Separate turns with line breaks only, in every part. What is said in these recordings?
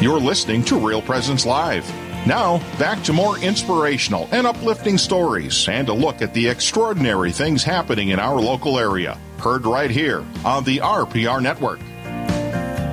You're listening to Real Presence Live. Now, back to more inspirational and uplifting stories and a look at the extraordinary things happening in our local area. Heard right here on the RPR Network.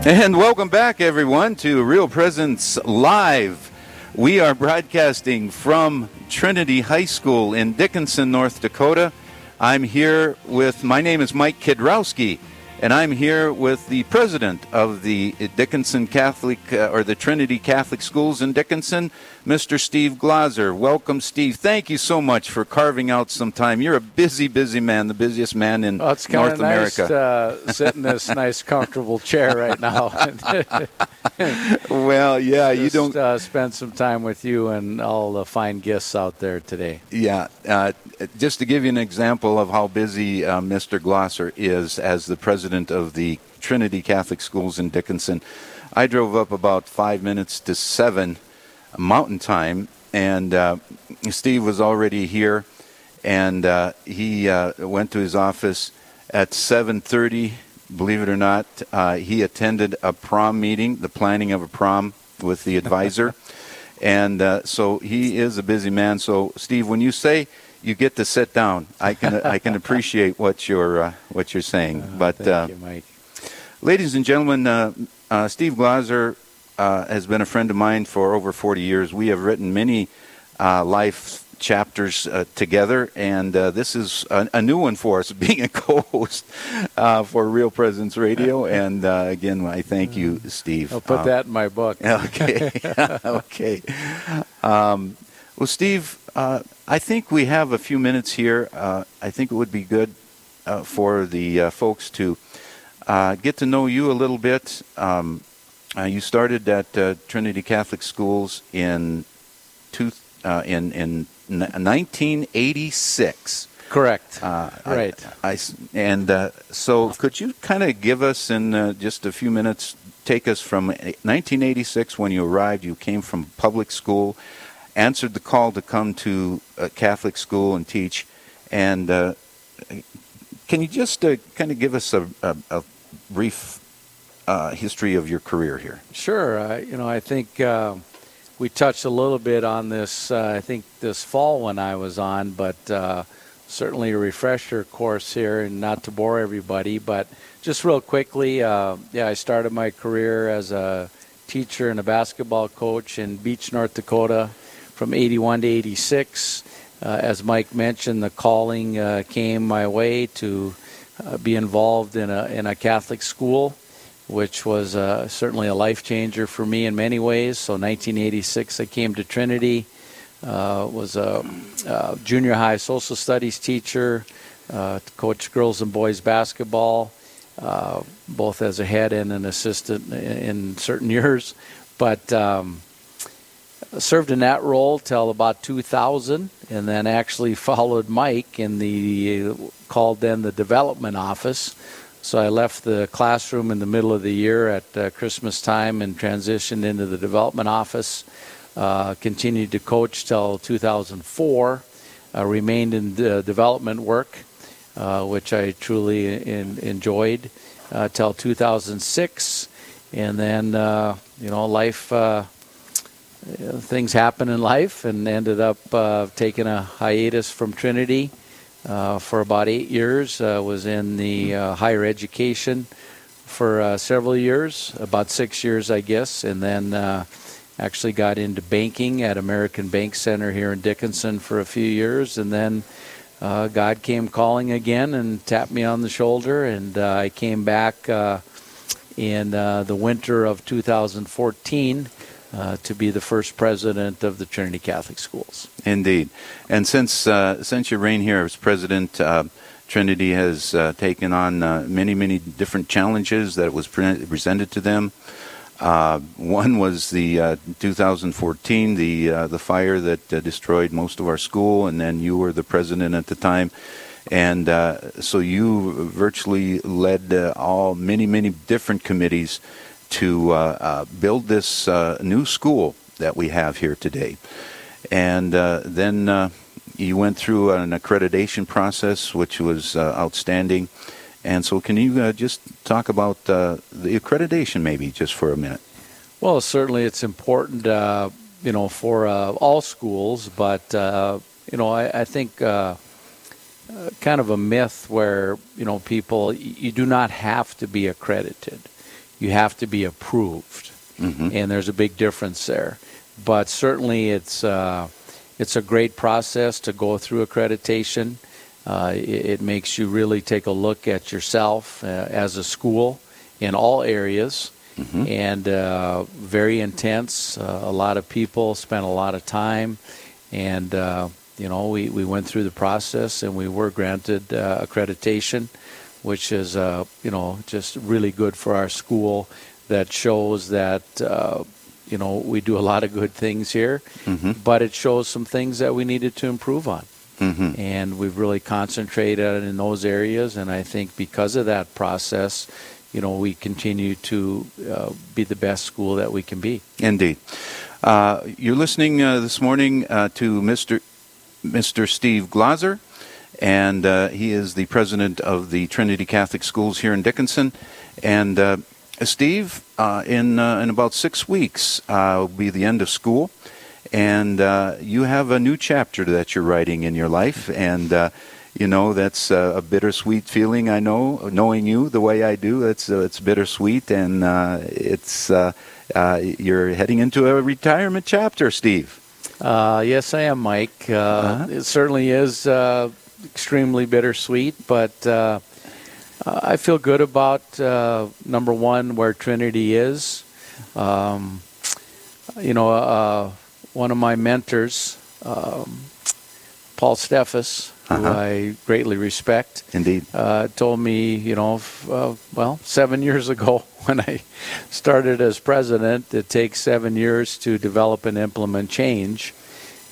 And welcome back, everyone, to Real Presence Live. We are broadcasting from Trinity High School in Dickinson, North Dakota. I'm here with, my name is Mike Kidrowski and I'm here with the president of the Dickinson Catholic uh, or the Trinity Catholic Schools in Dickinson, Mr. Steve Glazer. Welcome, Steve. Thank you so much for carving out some time. You're a busy, busy man, the busiest man in
well, it's
North
nice
America.
To, uh, sit in this nice, comfortable chair right now.
well, yeah,
Just,
you don't
uh, spend some time with you and all the fine guests out there today.
Yeah, uh, just to give you an example of how busy uh, Mr. Glosser is as the president of the Trinity Catholic Schools in Dickinson. I drove up about five minutes to seven Mountain Time, and uh, Steve was already here, and uh, he uh, went to his office at 7:30. Believe it or not, uh, he attended a prom meeting, the planning of a prom with the advisor, and uh, so he is a busy man. So, Steve, when you say you get to sit down, I can I can appreciate what you're uh, what you're saying. but
thank you, Mike.
Ladies and gentlemen, Steve Glazer uh, has been a friend of mine for over 40 years. We have written many uh, life chapters uh, together, and uh, this is a, a, new one for us, being a co-host uh, for Real Presence Radio. And uh, again, I thank you, Steve.
I'll put that in my book.
Okay, okay. Um, well, Steve, I think we have a few minutes here. I think it would be good for the folks to get to know you a little bit. Um, uh, you started at uh, Trinity Catholic Schools in two, uh, in in 1986.
Correct.
Uh,
right.
I, I, and uh, so, could you kind of give us in uh, just a few minutes, take us from 1986 when you arrived? You came from public school, answered the call to come to a Catholic school and teach, and can you just kind of give us a, a, a brief uh, history of your career here.
Sure. Uh, you know, I think uh, we touched a little bit on this. Uh, I think this fall when I was on, but uh, certainly a refresher course here, and not to bore everybody, but just real quickly. Uh, yeah, I started my career as a teacher and a basketball coach in Beach, North Dakota, from '81 to '86. as Mike mentioned, the calling came my way to be involved in a in a Catholic school which was uh, certainly a life changer for me in many ways. So 1986, I came to Trinity, uh, was a, a, junior high social studies teacher, uh, coached girls and boys basketball, uh, both as a head and an assistant in certain years, but. Um, served in that role till about 2000, and then actually followed Mike in the called then the development office, so I left the classroom in the middle of the year at uh, Christmas time and transitioned into the development office. Uh, continued to coach till 2004. Uh, remained in development work, uh, which I truly in, enjoyed uh, till 2006. And then, uh, you know, life things happen in life, and ended up taking a hiatus from Trinity uh, for about eight years. Uh, was in the uh, higher education for uh, several years, about six years, I guess, and then uh, actually got into banking at American Bank Center here in Dickinson for a few years, and then. God came calling again and tapped me on the shoulder, and I came back in the winter of 2014 uh, to be the first president of the Trinity Catholic Schools.
Indeed, and since uh, since your reign here as president, uh, Trinity has uh, taken on uh, many many different challenges that was pre- presented to them. one was the 2014 the the fire that destroyed most of our school, and then you were the president at the time and uh, so you virtually led uh, all many many different committees to uh, uh, build this uh, new school that we have here today. And then you went through an accreditation process, which was outstanding. And so, can you just talk about the accreditation maybe just for a minute?
Well, certainly it's important, uh, you know, for uh, all schools, but uh, you know, I, I think uh, uh, kind of a myth where you know people you do not have to be accredited, you have to be approved,
Mm-hmm.
and there's a big difference there. But certainly, it's uh, it's a great process to go through accreditation. Uh, it, it makes you really take a look at yourself uh, as a school in all areas,
Mhm.
and uh, very intense. Uh, a lot of people spent a lot of time, and uh, you know we, we went through the process and we were granted uh, accreditation, which is uh, you know just really good for our school. That shows that uh, you know we do a lot of good things here,
Mhm.
but it shows some things that we needed to improve on
Mhm.
and we've really concentrated in those areas. And I think because of that process, you know, we continue to uh, be the best school that we can be.
Indeed. Uh, you're listening uh, this morning uh, to Mr. Mr. Steve Glaser, and uh, he is the president of the Trinity Catholic Schools here in Dickinson. And uh, Steve, uh, in uh, in about six weeks uh, will be the end of school, and uh, you have a new chapter that you're writing in your life, and. Uh, you know that's a bittersweet feeling. I know, knowing you the way I do, it's uh, it's bittersweet, and uh, it's uh, uh, you're heading into a retirement chapter, Steve.
Uh, yes, I am, Mike. Uh,
Uh-huh.
It certainly is uh, extremely bittersweet, but uh, uh, I feel good about uh, number one where Trinity is. Um, you know, uh, one of my mentors, um, Paul Steffes, who
Uh-huh.
I greatly respect,
Indeed.
uh, told me, you know, f- uh, well, seven years ago when I started as president, it takes seven years to develop and implement change,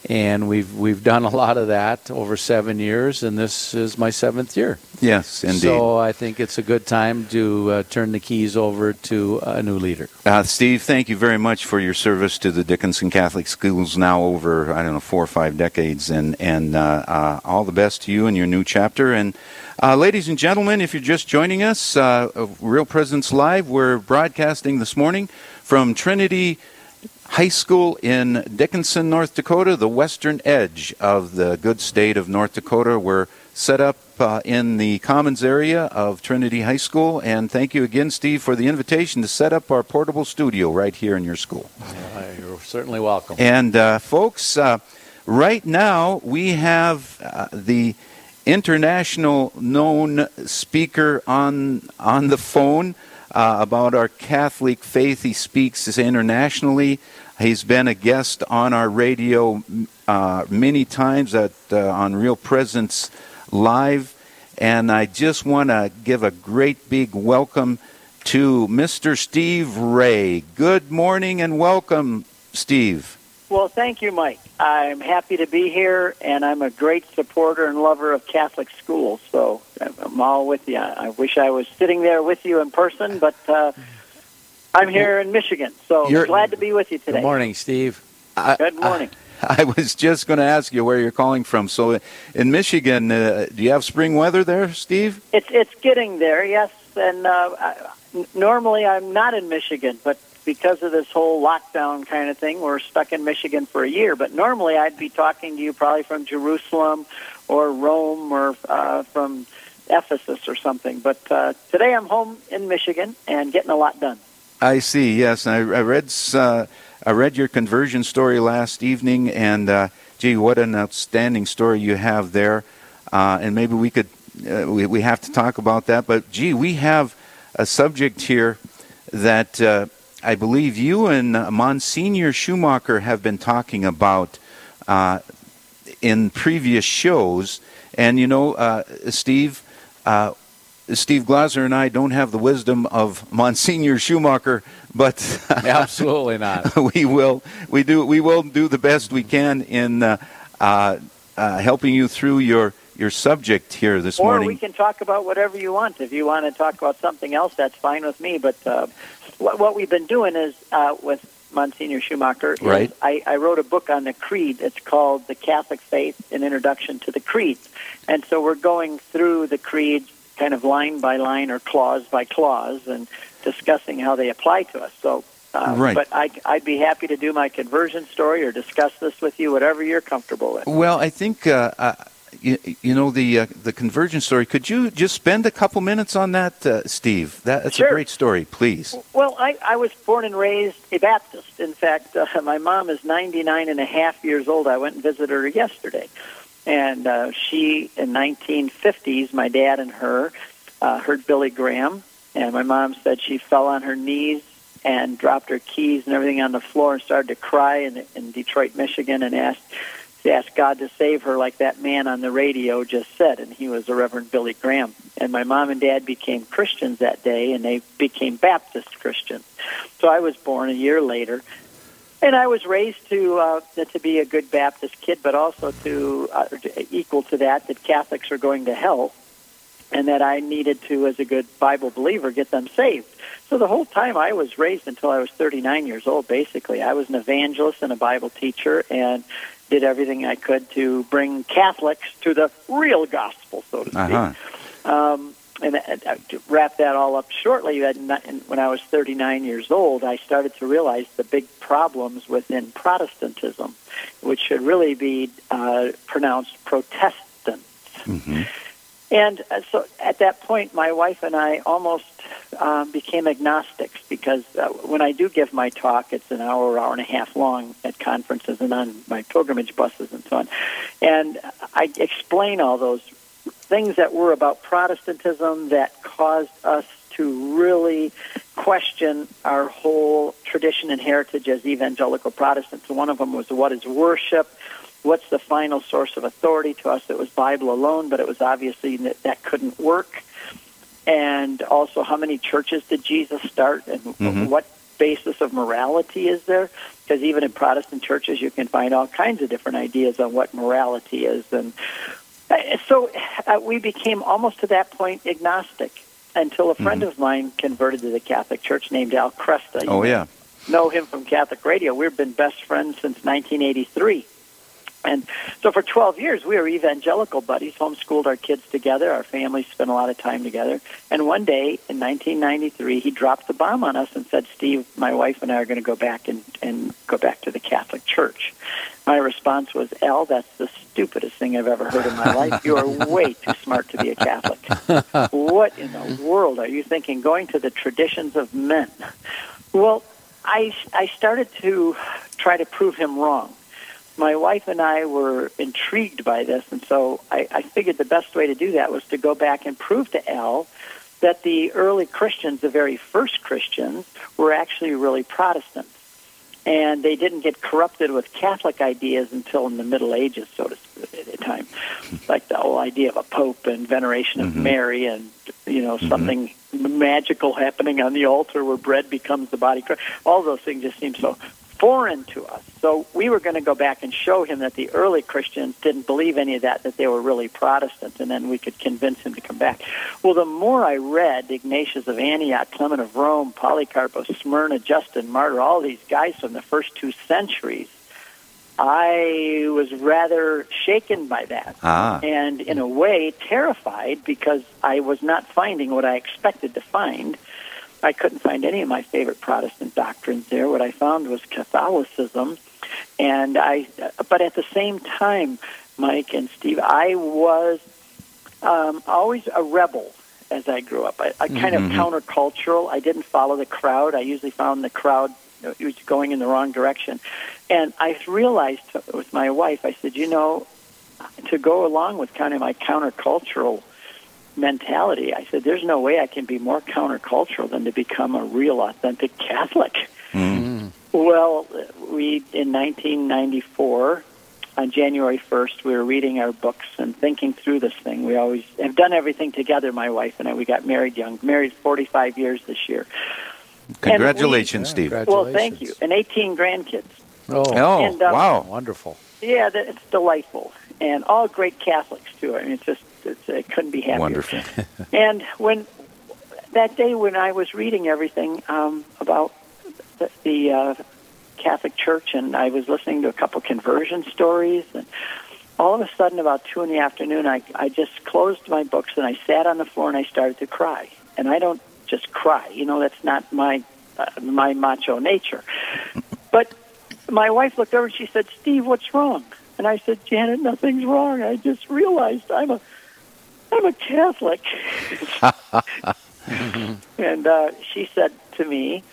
and we've we've done a lot of that over seven years, and this is my seventh year.
Yes, indeed.
So I think it's a good time to uh, turn the keys over to a new leader.
Uh, Steve, thank you very much for your service to the Dickinson Catholic Schools now over, I don't know, four or five decades. And, and uh, uh, all the best to you in your new chapter. And uh, ladies and gentlemen, if you're just joining us, uh, Real Presence Live, we're broadcasting this morning from Trinity High School in Dickinson, North Dakota, the western edge of the good state of North Dakota. We're set up uh, in the Commons area of Trinity High School. And thank you again, Steve, for the invitation to set up our portable studio right here in your school.
Uh, you're certainly welcome.
And uh, folks, uh, right now we have uh, the international known speaker on on the phone uh, about our Catholic faith. He speaks internationally. He's been a guest on our radio uh, many times at uh, on Real Presence Live, and I just want to give a great big welcome to Mr. Steve Ray. Good morning and welcome, Steve.
Well, thank you, Mike. I'm happy to be here, and I'm a great supporter and lover of Catholic schools. So I'm all with you. I wish I was sitting there with you in person, but uh, I'm here in Michigan. So
You're-
glad to be with you today.
Good morning, Steve.
I-
Good morning.
I, I was just going to ask you where you're calling from. So, in Michigan, uh, do you have spring weather there, Steve?
It's it's getting there, yes. And uh, I, normally I'm not in Michigan, but because of this whole lockdown kind of thing, we're stuck in Michigan for a year. But normally I'd be talking to you probably from Jerusalem or Rome or uh, from Ephesus or something. But uh, today I'm home in Michigan and getting a lot done.
I see. Yes, I, I read. Uh, I read your conversion story last evening, and uh, gee, what an outstanding story you have there. Uh, and maybe we could. Uh, we we have to talk about that. But gee, we have a subject here that I believe you and Monsignor Schumacher have been talking about uh, in previous shows. And you know, uh, Steve. Uh, Steve Glaser and I don't have the wisdom of Monsignor Schumacher, but
Absolutely not.
we will we do we will do the best we can in uh, uh, uh, helping you through your your subject here this
or
morning.
Or we can talk about whatever you want. If you want to talk about something else, that's fine with me. But uh, what, what we've been doing is uh, with Monsignor Schumacher.
Right.
I, I wrote a book on the creed. It's called "The Catholic Faith: An Introduction to the Creed," and so we're going through the creeds, kind of line by line or clause by clause, and discussing how they apply to us. So Uh,
Right.
But I, I'd be happy to do my conversion story or discuss this with you, whatever you're comfortable with.
Well, I think uh, uh, you, you know the uh, the conversion story. Could you just spend a couple minutes on that, uh, Steve? That, that's
Sure.
a great story, please.
Well, I, I was born and raised a Baptist. In fact, uh, my mom is 99 and a half years old. I went and visited her yesterday. And uh, she, in 1950s, my dad and her uh, heard Billy Graham. And my mom said she fell on her knees and dropped her keys and everything on the floor and started to cry in, in Detroit, Michigan, and asked asked God to save her, like that man on the radio just said, and he was the Reverend Billy Graham. And my mom and dad became Christians that day, and they became Baptist Christians. So I was born a year later, and I was raised to uh, to be a good Baptist kid, but also to uh, equal to that that Catholics are going to hell, and that I needed to, as a good Bible believer, get them saved. So the whole time I was raised until I was 39 years old, basically, I was an evangelist and a Bible teacher, and did everything I could to bring Catholics to the real gospel, so to speak.
Uh-huh.
Um, and uh, to wrap that all up shortly, when I was 39 years old, I started to realize the big problems within Protestantism, which should really be uh, pronounced Protestant.
hmm
And uh, so at that point, my wife and I almost um, became agnostics because uh, when I do give my talk, it's an hour, hour and a half long at conferences and on my pilgrimage buses and so on. And I explain all those things that were about Protestantism that caused us to really question our whole tradition and heritage as evangelical Protestants. One of them was what is worship? What's the final source of authority? To us, it was Bible alone, but it was obviously that that couldn't work. And also, how many churches did Jesus start, and
Mhm.
what basis of morality is there? Because even in Protestant churches, you can find all kinds of different ideas on what morality is. And uh, so uh, we became almost to that point agnostic until a friend of mine converted to the Catholic Church named Al Kresta. You
Oh yeah.
know him from Catholic Radio. We've been best friends since 1983. And so for 12 years, we were evangelical buddies, homeschooled our kids together. Our families spent a lot of time together. And one day in 1993, he dropped the bomb on us and said, Steve, my wife and I are going to go back and, and go back to the Catholic Church. My response was, Al, that's the stupidest thing I've ever heard in my life. You are way too smart to be a Catholic. what in the world are you thinking? Going to the traditions of men. Well, I, I started to try to prove him wrong my wife and I were intrigued by this, and so I, I figured the best way to do that was to go back and prove to Al that the early Christians, the very first Christians, were actually really Protestants. And they didn't get corrupted with Catholic ideas until in the Middle Ages, so to speak, at the time. Like the whole idea of a pope and veneration of
Mhm.
Mary and, you know, something magical happening on the altar where bread becomes the body. of Christ. All those things just seem so foreign to us. So we were going to go back and show him that the early Christians didn't believe any of that, that they were really Protestants, and then we could convince him to come back. Well, the more I read Ignatius of Antioch, Clement of Rome, Polycarp of Smyrna, Justin Martyr, all these guys from the first two centuries, I was rather shaken by that
Ah.
and in a way terrified because I was not finding what I expected to find. I couldn't find any of my favorite Protestant doctrines there. What I found was Catholicism, and I. But at the same time, Mike and Steve, I was um, always a rebel as I grew up. I, I kind
Mhm.
of countercultural. I didn't follow the crowd. I usually found the crowd was going in the wrong direction, and I realized with my wife. I said, you know, to go along with kind of my countercultural mentality, I said, there's no way I can be more countercultural than to become a real, authentic Catholic.
Mm.
Well, we in 1994, on January 1st, we were reading our books and thinking through this thing. We always have done everything together, my wife and I. We got married young, married 45 years this year.
Congratulations,
Yeah,
Steve.
congrats.
Well, thank you, and 18 grandkids.
Oh,
Oh,
And, uh,
wow.
wonderful.
Yeah, that- it's delightful, and all great Catholics too. I mean, it's just it's, it couldn't be happier.
Wonderful.
And when that day when I was reading everything um, about the, the uh, Catholic Church, and I was listening to a couple conversion stories, and all of a sudden, about two in the afternoon, I I just closed my books and I sat on the floor and I started to cry. And I don't just cry, you know, that's not my uh, my macho nature. But my wife looked over and she said, "Steve, what's wrong?" And I said, "Janet, nothing's wrong. I just realized I'm a I'm a Catholic." and uh, she said to me,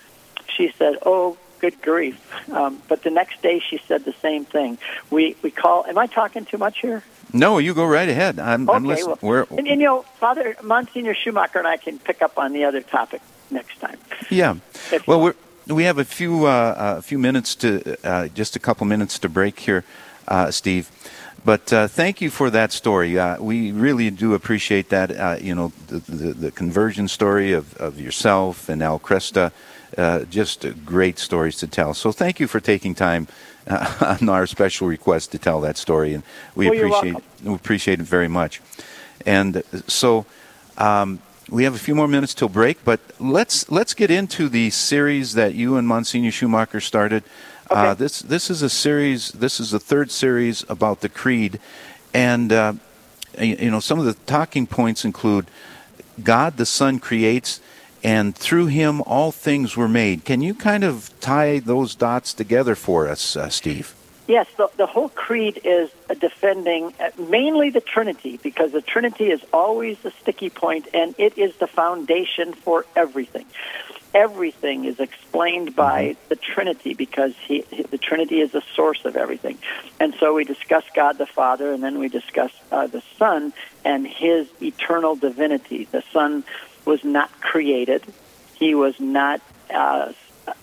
she said, "Oh, good grief!" Um, but the next day, she said the same thing. We we call. Am I talking too much here?
No, you go right ahead. I'm,
okay,
I'm listening.
Well, and, and, you know, Father Monsignor Schumacher and I can pick up on the other topic next time.
Yeah. Well, we we have a few uh, a few minutes to uh, just a couple minutes to break here, uh, Steve. But uh, thank you for that story. Uh, we really do appreciate that. Uh, you know, the, the, the, conversion story of, of yourself and Al Kresta, just great stories to tell. So thank you for taking time on our special request to tell that story, and we
well,
appreciate we appreciate it very much. And so. Um, we have a few more minutes till break, but let's let's get into the series that you and Monsignor Schumacher started. Uh, okay. Uh, this this is a series. This is the third series about the creed, and uh, you know some of the talking points include God the Son creates, and through Him all things were made. Can you kind of tie those dots together for us, uh, Steve?
Yes, the, the whole creed is defending uh, mainly the Trinity because the Trinity is always the sticky point and it is the foundation for everything. Everything is explained by mm-hmm. the Trinity because he, the Trinity is the source of everything. And so we discuss God the Father and then we discuss uh, the Son and his eternal divinity. The Son was not created, he was not, uh,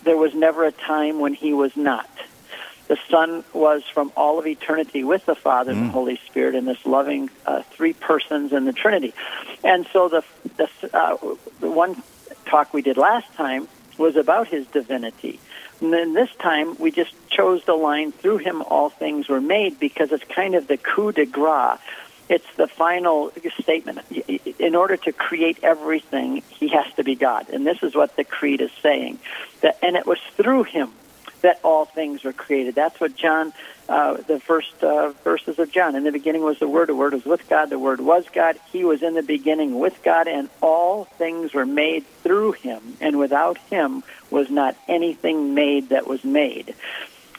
there was never a time when he was not the Son was from all of eternity with the Father and the mm. Holy Spirit in this loving uh, three persons in the Trinity. And so the the, uh, the one talk we did last time was about his divinity. And then this time we just chose the line through him all things were made because it's kind of the coup de grace. It's the final statement. In order to create everything, he has to be God. And this is what the creed is saying. That and it was through him that all things were created. That's what John, uh, the first uh, verses of John. In the beginning was the Word. The Word was with God. The Word was God. He was in the beginning with God, and all things were made through Him. And without Him was not anything made that was made.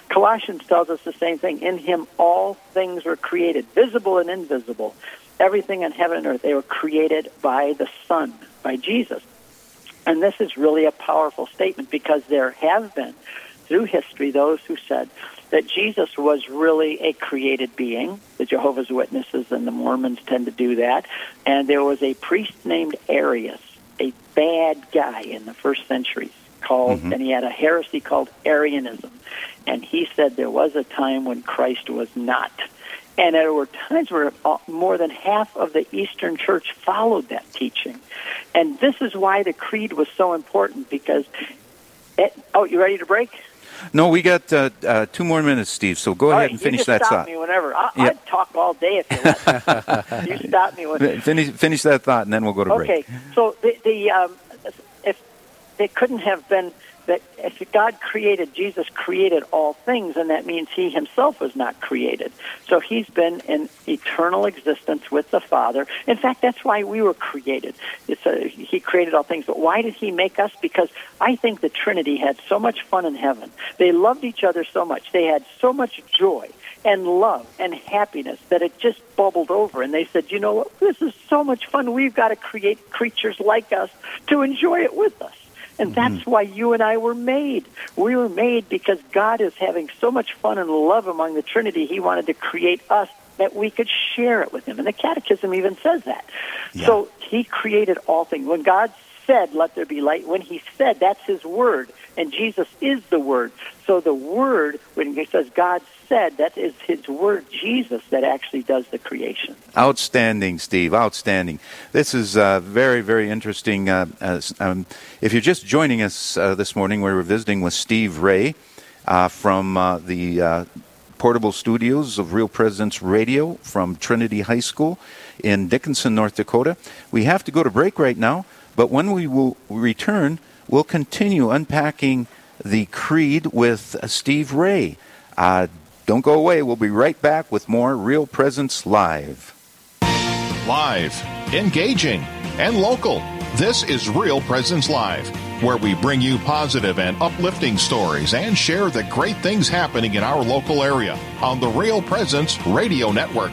Colossians tells us the same thing. In Him all things were created, visible and invisible. Everything in heaven and earth, they were created by the Son, by Jesus. And this is really a powerful statement because there have been through history those who said that Jesus was really a created being. The Jehovah's Witnesses and the Mormons tend to do that. And there was a priest named Arius, a bad guy in the first century called mm-hmm. and he had a heresy called Arianism. And he said there was a time when Christ was not. And there were times where more than half of the Eastern Church followed that teaching. And this is why the creed was so important because it, oh, you ready to break?
No, we got uh, uh, two more minutes, Steve. So go
all
ahead
right,
and finish
that
stop thought.
me whenever. I, yep. I'd talk all day if you let you stop me when.
Finish, finish that thought, and then we'll go to
okay.
break.
Okay. So the, the um, if it couldn't have been that if God created, Jesus created all things, and that means he himself was not created. So he's been in eternal existence with the Father. In fact, that's why we were created. It's a, he created all things. But why did he make us? Because I think the Trinity had so much fun in heaven. They loved each other so much. They had so much joy and love and happiness that it just bubbled over. And they said, you know what? This is so much fun. We've got to create creatures like us to enjoy it with us. And that's mm-hmm. why you and I were made. We were made because God is having so much fun and love among the Trinity. He wanted to create us that we could share it with Him. And the Catechism even says that. Yeah. So He created all things. When God said, let there be light, when he said, that's his word. And Jesus is the word. So the word, when he says God said, that is his word, Jesus, that actually does the creation.
Outstanding, Steve. Outstanding. This is uh, very, very interesting. Uh, um, if you're just joining us uh, this morning, we are visiting with Steve Ray uh, from uh, the portable studios of Real Presence Radio from Trinity High School in Dickinson, North Dakota. We have to go to break right now. But when we will return, we'll continue unpacking the creed with Steve Ray. Uh, don't go away. We'll be right back with more Real Presence Live.
Live, engaging, and local. This is Real Presence Live, where we bring you positive and uplifting stories and share the great things happening in our local area on the Real Presence Radio Network.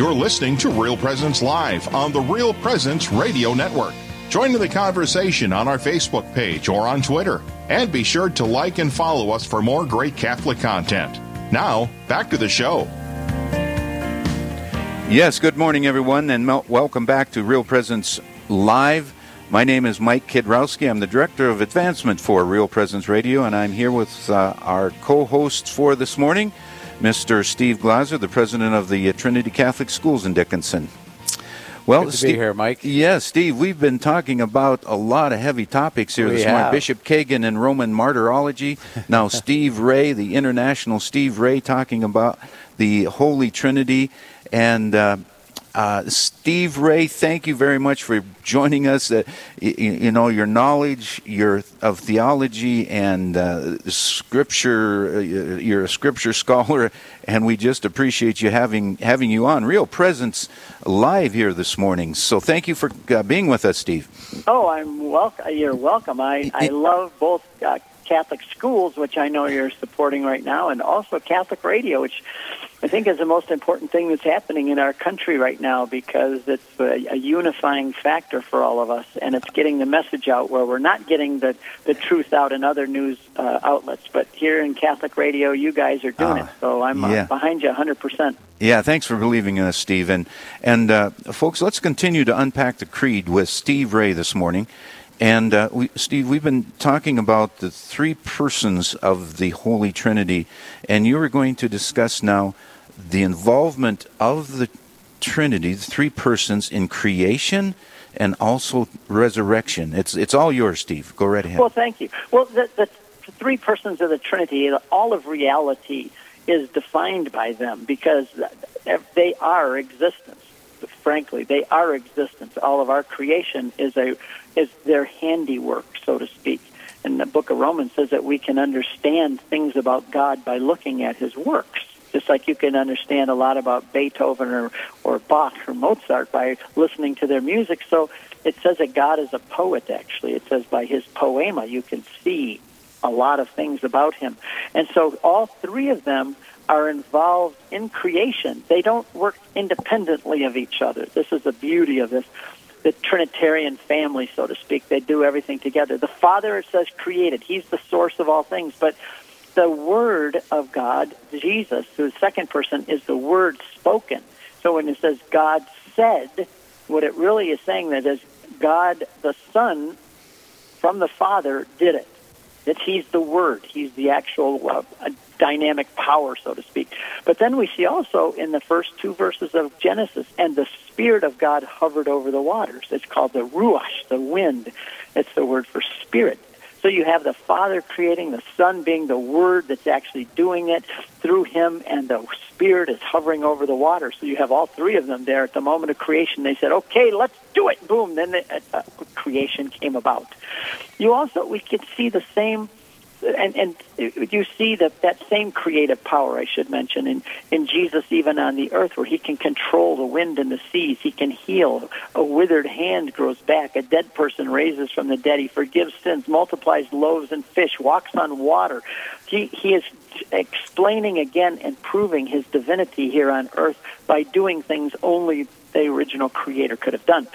You're listening to Real Presence Live on the Real Presence Radio Network. Join in the conversation on our Facebook page or on Twitter. And be sure to like and follow us for more great Catholic content. Now, back to the show.
Yes, good morning, everyone, and welcome back to Real Presence Live. My name is Mike Kidrowski. I'm the Director of Advancement for Real Presence Radio, and I'm here with uh, our co hosts for this morning. Mr. Steve Glazer, the president of the Trinity Catholic Schools in Dickinson.
Well, Good to Steve, be here, Mike.
Yes, yeah, Steve. We've been talking about a lot of heavy topics here
we
this
have.
morning. Bishop Kagan and Roman martyrology. Now, Steve Ray, the international Steve Ray, talking about the Holy Trinity, and uh, uh, Steve Ray, thank you very much for joining us. Uh, you, you, know your knowledge, your of theology and uh, scripture. Uh, you're a scripture scholar, and we just appreciate you having having you on. Real presence live here this morning. So thank you for uh, being with us, Steve.
Oh, I'm welcome. You're welcome. I I love both uh, Catholic schools, which I know you're supporting right now, and also Catholic radio, which I think is the most important thing that's happening in our country right now because it's a, a unifying factor for all of us, and it's getting the message out where we're not getting the, the truth out in other news uh, outlets, but here in Catholic radio, you guys are doing uh, it. So I'm uh, behind you 100%.
Yeah, thanks for believing in us, Steve. And, and uh, folks, let's continue to unpack the creed with Steve Ray this morning. And uh, we, Steve, we've been talking about the three persons of the Holy Trinity, and you are going to discuss now the involvement of the Trinity, the three persons, in creation and also resurrection. It's it's all yours, Steve. Go right ahead.
Well, thank you. Well, the, the three persons of the Trinity, all of reality is defined by them because they are existence frankly, they are existence. All of our creation is a is their handiwork, so to speak. And the book of Romans says that we can understand things about God by looking at his works. Just like you can understand a lot about Beethoven or, or Bach or Mozart by listening to their music. So it says that God is a poet, actually. It says by his poema you can see a lot of things about him. And so all three of them are involved in creation. They don't work independently of each other. This is the beauty of this the Trinitarian family, so to speak. They do everything together. The Father, it says, created. He's the source of all things. But the Word of God, Jesus, the second person, is the Word spoken. So when it says God said, what it really is saying that is God the Son from the Father did it. That He's the Word. He's the actual uh, dynamic power, so to speak. But then we see also in the first two verses of Genesis, and the Spirit of God hovered over the waters. It's called the Ruach, the wind. It's the word for spirit. So you have the Father creating, the Son being the Word that's actually doing it through Him, and the Spirit is hovering over the water. So you have all three of them there at the moment of creation. They said, "Okay, let's do it." Boom! Then the, uh, uh creation came about. You also we could see the same and and you see that that same creative power I should mention in in Jesus even on the earth where he can control the wind and the seas. He can heal. A withered hand grows back. A dead person raises from the dead. He forgives sins multiplies loaves and fish walks on water. He he is explaining again and proving his divinity here on earth by doing things only the original creator could have done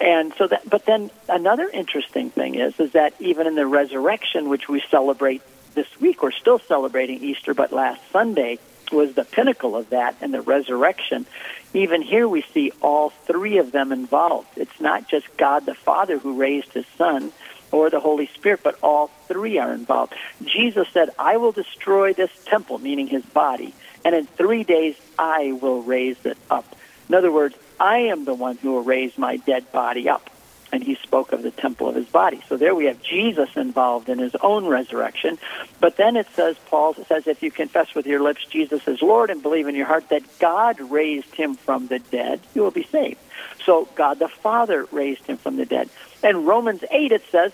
and so that, but then another interesting thing is, is that even in the resurrection, which we celebrate this week, we're still celebrating Easter, but last Sunday was the pinnacle of that and the resurrection. Even here we see all three of them involved. It's not just God the Father who raised his son or the Holy Spirit, but all three are involved. Jesus said, I will destroy this temple, meaning his body, and in three days I will raise it up. In other words, I am the one who will raise my dead body up. And he spoke of the temple of his body. So there we have Jesus involved in his own resurrection. But then it says, Paul says, if you confess with your lips Jesus is Lord and believe in your heart that God raised him from the dead, you will be saved. So God the Father raised him from the dead. And Romans 8, it says,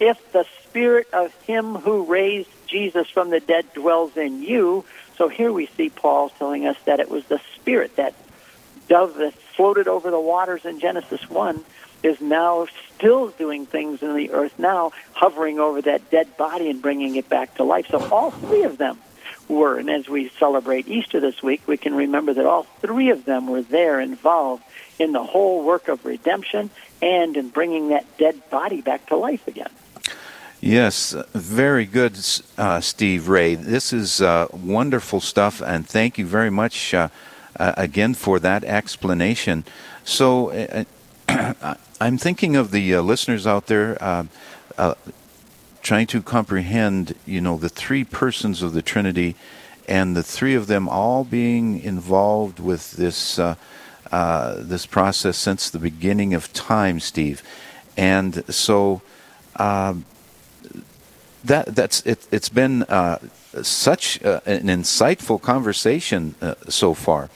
if the spirit of him who raised Jesus from the dead dwells in you, so here we see Paul telling us that it was the spirit that dove that floated over the waters in Genesis 1 is now still doing things in the earth now, hovering over that dead body and bringing it back to life. So all three of them were, and as we celebrate Easter this week, we can remember that all three of them were there involved in the whole work of redemption and in bringing that dead body back to life again.
Yes, very good, uh, Steve Ray. This is uh, wonderful stuff, and thank you very much. Uh, uh, again for that explanation. So uh, I'm thinking of the uh, listeners out there uh, uh, trying to comprehend, you know, the three persons of the Trinity, and the three of them all being involved with this uh, this process since the beginning of time, Steve. And so. Um, that that's it, has been such uh, an insightful conversation uh, so far.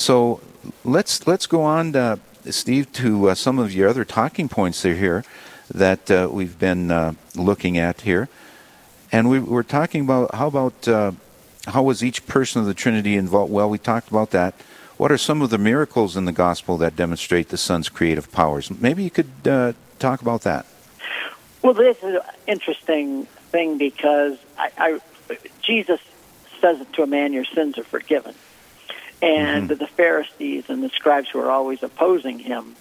So let's let's go on, uh, Steve, to uh, some of your other talking points here that uh, we've been uh, looking at here, and we were talking about how about how was each person of the Trinity involved? Well, we talked about that. What are some of the miracles in the gospel that demonstrate the Son's creative powers? Maybe you could talk about that.
Well, this is an interesting thing because I, I Jesus says to a man, Your sins are forgiven. And mm-hmm. the Pharisees and the scribes who were always opposing him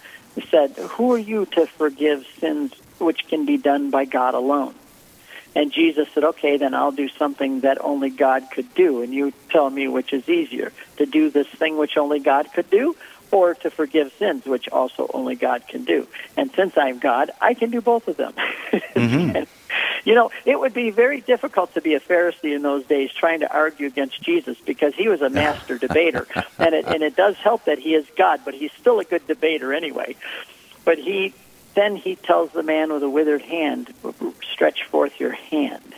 said, Who are you to forgive sins which can be done by God alone? And Jesus said, Okay, then I'll do something that only God could do. And you tell me which is easier to do this thing which only God could do, or to forgive sins, which also only God can do. And since I'm God, I can do both of them. Mm-hmm. and, you know, it would be very difficult to be a Pharisee in those days trying to argue against Jesus because he was a master debater. And it, and it does help that he is God, but he's still a good debater anyway. But he then he tells the man with a withered hand, stretch forth your hand.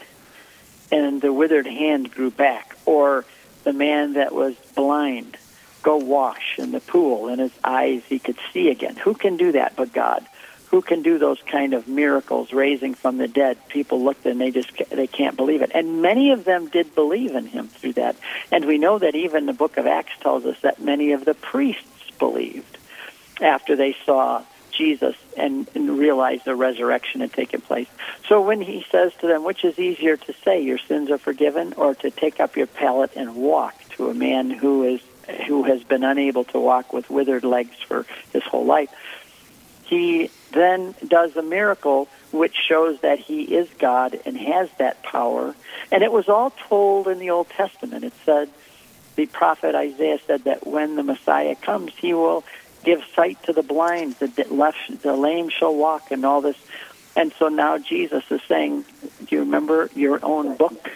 And the withered hand grew back. Or the man that was blind go wash in the pool, and his eyes he could see again. Who can do that but God? Who can do those kind of miracles, raising from the dead? People looked and they just they can't believe it, and many of them did believe in him through that. And we know that even the Book of Acts tells us that many of the priests believed after they saw Jesus and, and realized the resurrection had taken place. So when he says to them, which is easier to say, your sins are forgiven, or to take up your pallet and walk to a man who is who has been unable to walk with withered legs for his whole life. He then does a miracle which shows that he is God and has that power. And it was all told in the Old Testament. It said, the prophet Isaiah said that when the Messiah comes, he will give sight to the blind, the left, the lame shall walk, and all this. And so now Jesus is saying, "Do you remember your own book? Do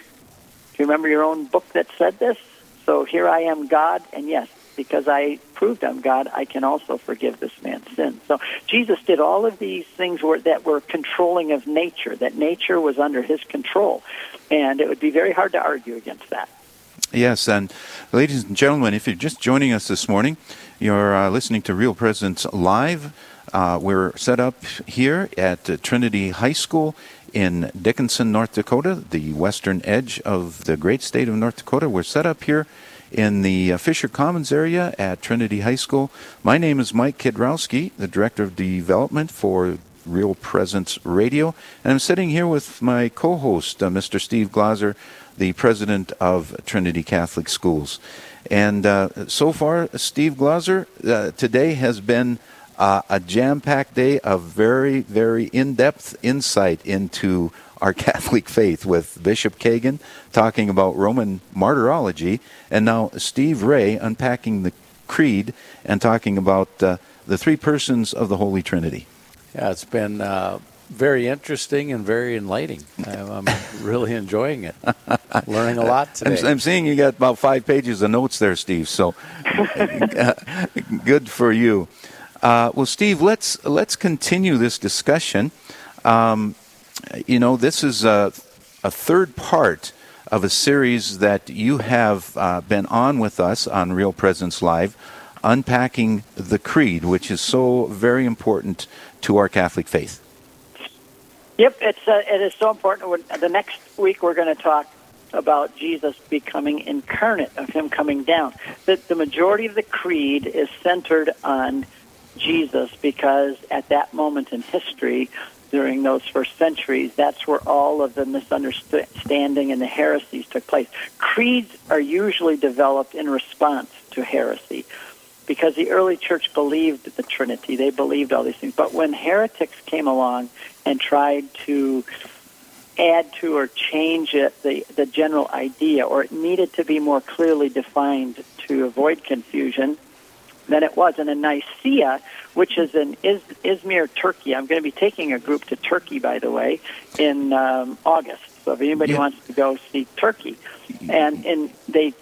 you remember your own book that said this? So here I am, God, and yes, because I proved I'm God, I can also forgive this man's sin. So Jesus did all of these things were, that were controlling of nature, that nature was under his control. And it would be very hard to argue against that.
Yes, and ladies and gentlemen, if you're just joining us this morning, you're uh, listening to Real Presence Live. Uh, we're set up here at uh, Trinity High School in Dickinson, North Dakota, the western edge of the great state of North Dakota. We're set up here in the uh, Fisher Commons area at Trinity High School. My name is Mike Kidrowski, the Director of Development for Real Presence Radio, and I'm sitting here with my co host, uh, Mr. Steve Glaser, the President of Trinity Catholic Schools. And uh, so far, Steve Glaser, uh, today has been uh, a jam packed day of very, very in depth insight into our Catholic faith with Bishop Kagan talking about Roman martyrology, and now Steve Ray unpacking the Creed and talking about uh, the three persons of the Holy Trinity.
Yeah, it's been uh, very interesting and very enlightening. I'm really enjoying it. Learning a lot today.
I'm, I'm, seeing you got about five pages of notes there, Steve. So uh, good for you. Uh, well, Steve, let's let's continue this discussion. Um, you know, this is a, a, third part of a series that you have uh, been on with us on Real Presence Live, unpacking the Creed, which is so very important to our Catholic faith.
Yep, it's uh, it is so important. The next week we're going to talk about Jesus becoming incarnate, of Him coming down. The, the majority of the creed is centered on Jesus because at that moment in history, during those first centuries, that's where all of the misunderstanding and the heresies took place. Creeds are usually developed in response to heresy because the early church believed the Trinity. They believed all these things. But when heretics came along and tried to add to or change it, the, the general idea, or it needed to be more clearly defined to avoid confusion, than it was. And in Nicaea, which is in Iz- Izmir, Turkey, I'm going to be taking a group to Turkey, by the way, in um, August. So if anybody yeah. wants to go see Turkey, and and they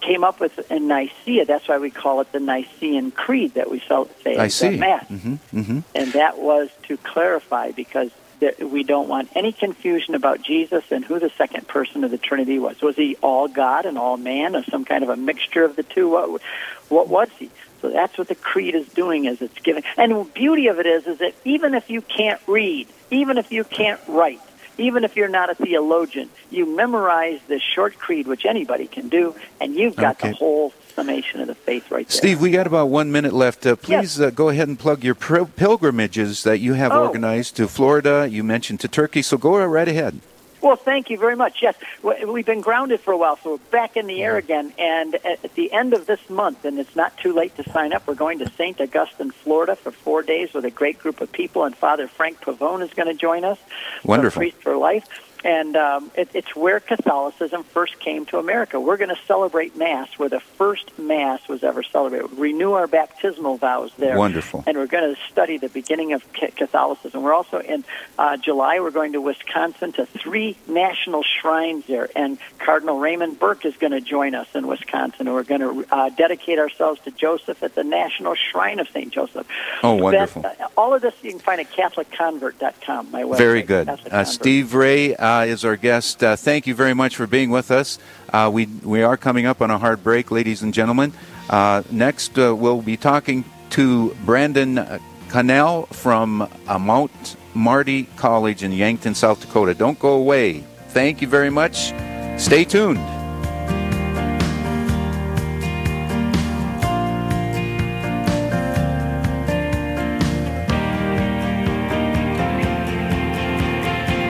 came up with in Nicaea. That's why we call it the Nicene Creed that we say
I see.
Mass.
Mm-hmm, mm-hmm.
And that was to clarify because we don't want any confusion about Jesus and who the second person of the Trinity was. Was he all God and all man, or some kind of a mixture of the two? What, what was he? So that's what the creed is doing is it's giving. And the beauty of it is is that even if you can't read, even if you can't write, even if you're not a theologian, you memorize this short creed, which anybody can do, and you've got okay. the whole summation of the faith right there.
Steve, we got about one minute left. Uh, please yes. uh, go ahead and plug your pilgrimages that you have oh. organized to Florida. You mentioned to Turkey, so go right ahead.
Well, thank you very much. Yes, we've been grounded for a while, so we're back in the air again. And at the end of this month, and it's not too late to sign up, we're going to St. Augustine, Florida for four days with a great group of people, and Father Frank Pavone is going to join us.
Wonderful.
Priest for Life and um, it, it's where Catholicism first came to America. We're going to celebrate Mass where the first Mass was ever celebrated. Renew our baptismal vows there.
Wonderful.
And we're going to study the beginning of Catholicism. We're also in uh, July. We're going to Wisconsin to three national shrines there, and Cardinal Raymond Burke is going to join us in Wisconsin. And we're going to uh, dedicate ourselves to Joseph at the National Shrine of Saint Joseph.
Oh, wonderful!
That, uh, all of this you can find at CatholicConvert.com. My website.
Very good. Uh, Steve Ray uh, is our guest. Uh, thank you very much for being with us. Uh, we, we are coming up on a hard break, ladies and gentlemen. Uh, next, uh, we'll be talking to Brandon Cannell from Mount Marty College in Yankton, South Dakota. Don't go away. Thank you very much. Stay tuned.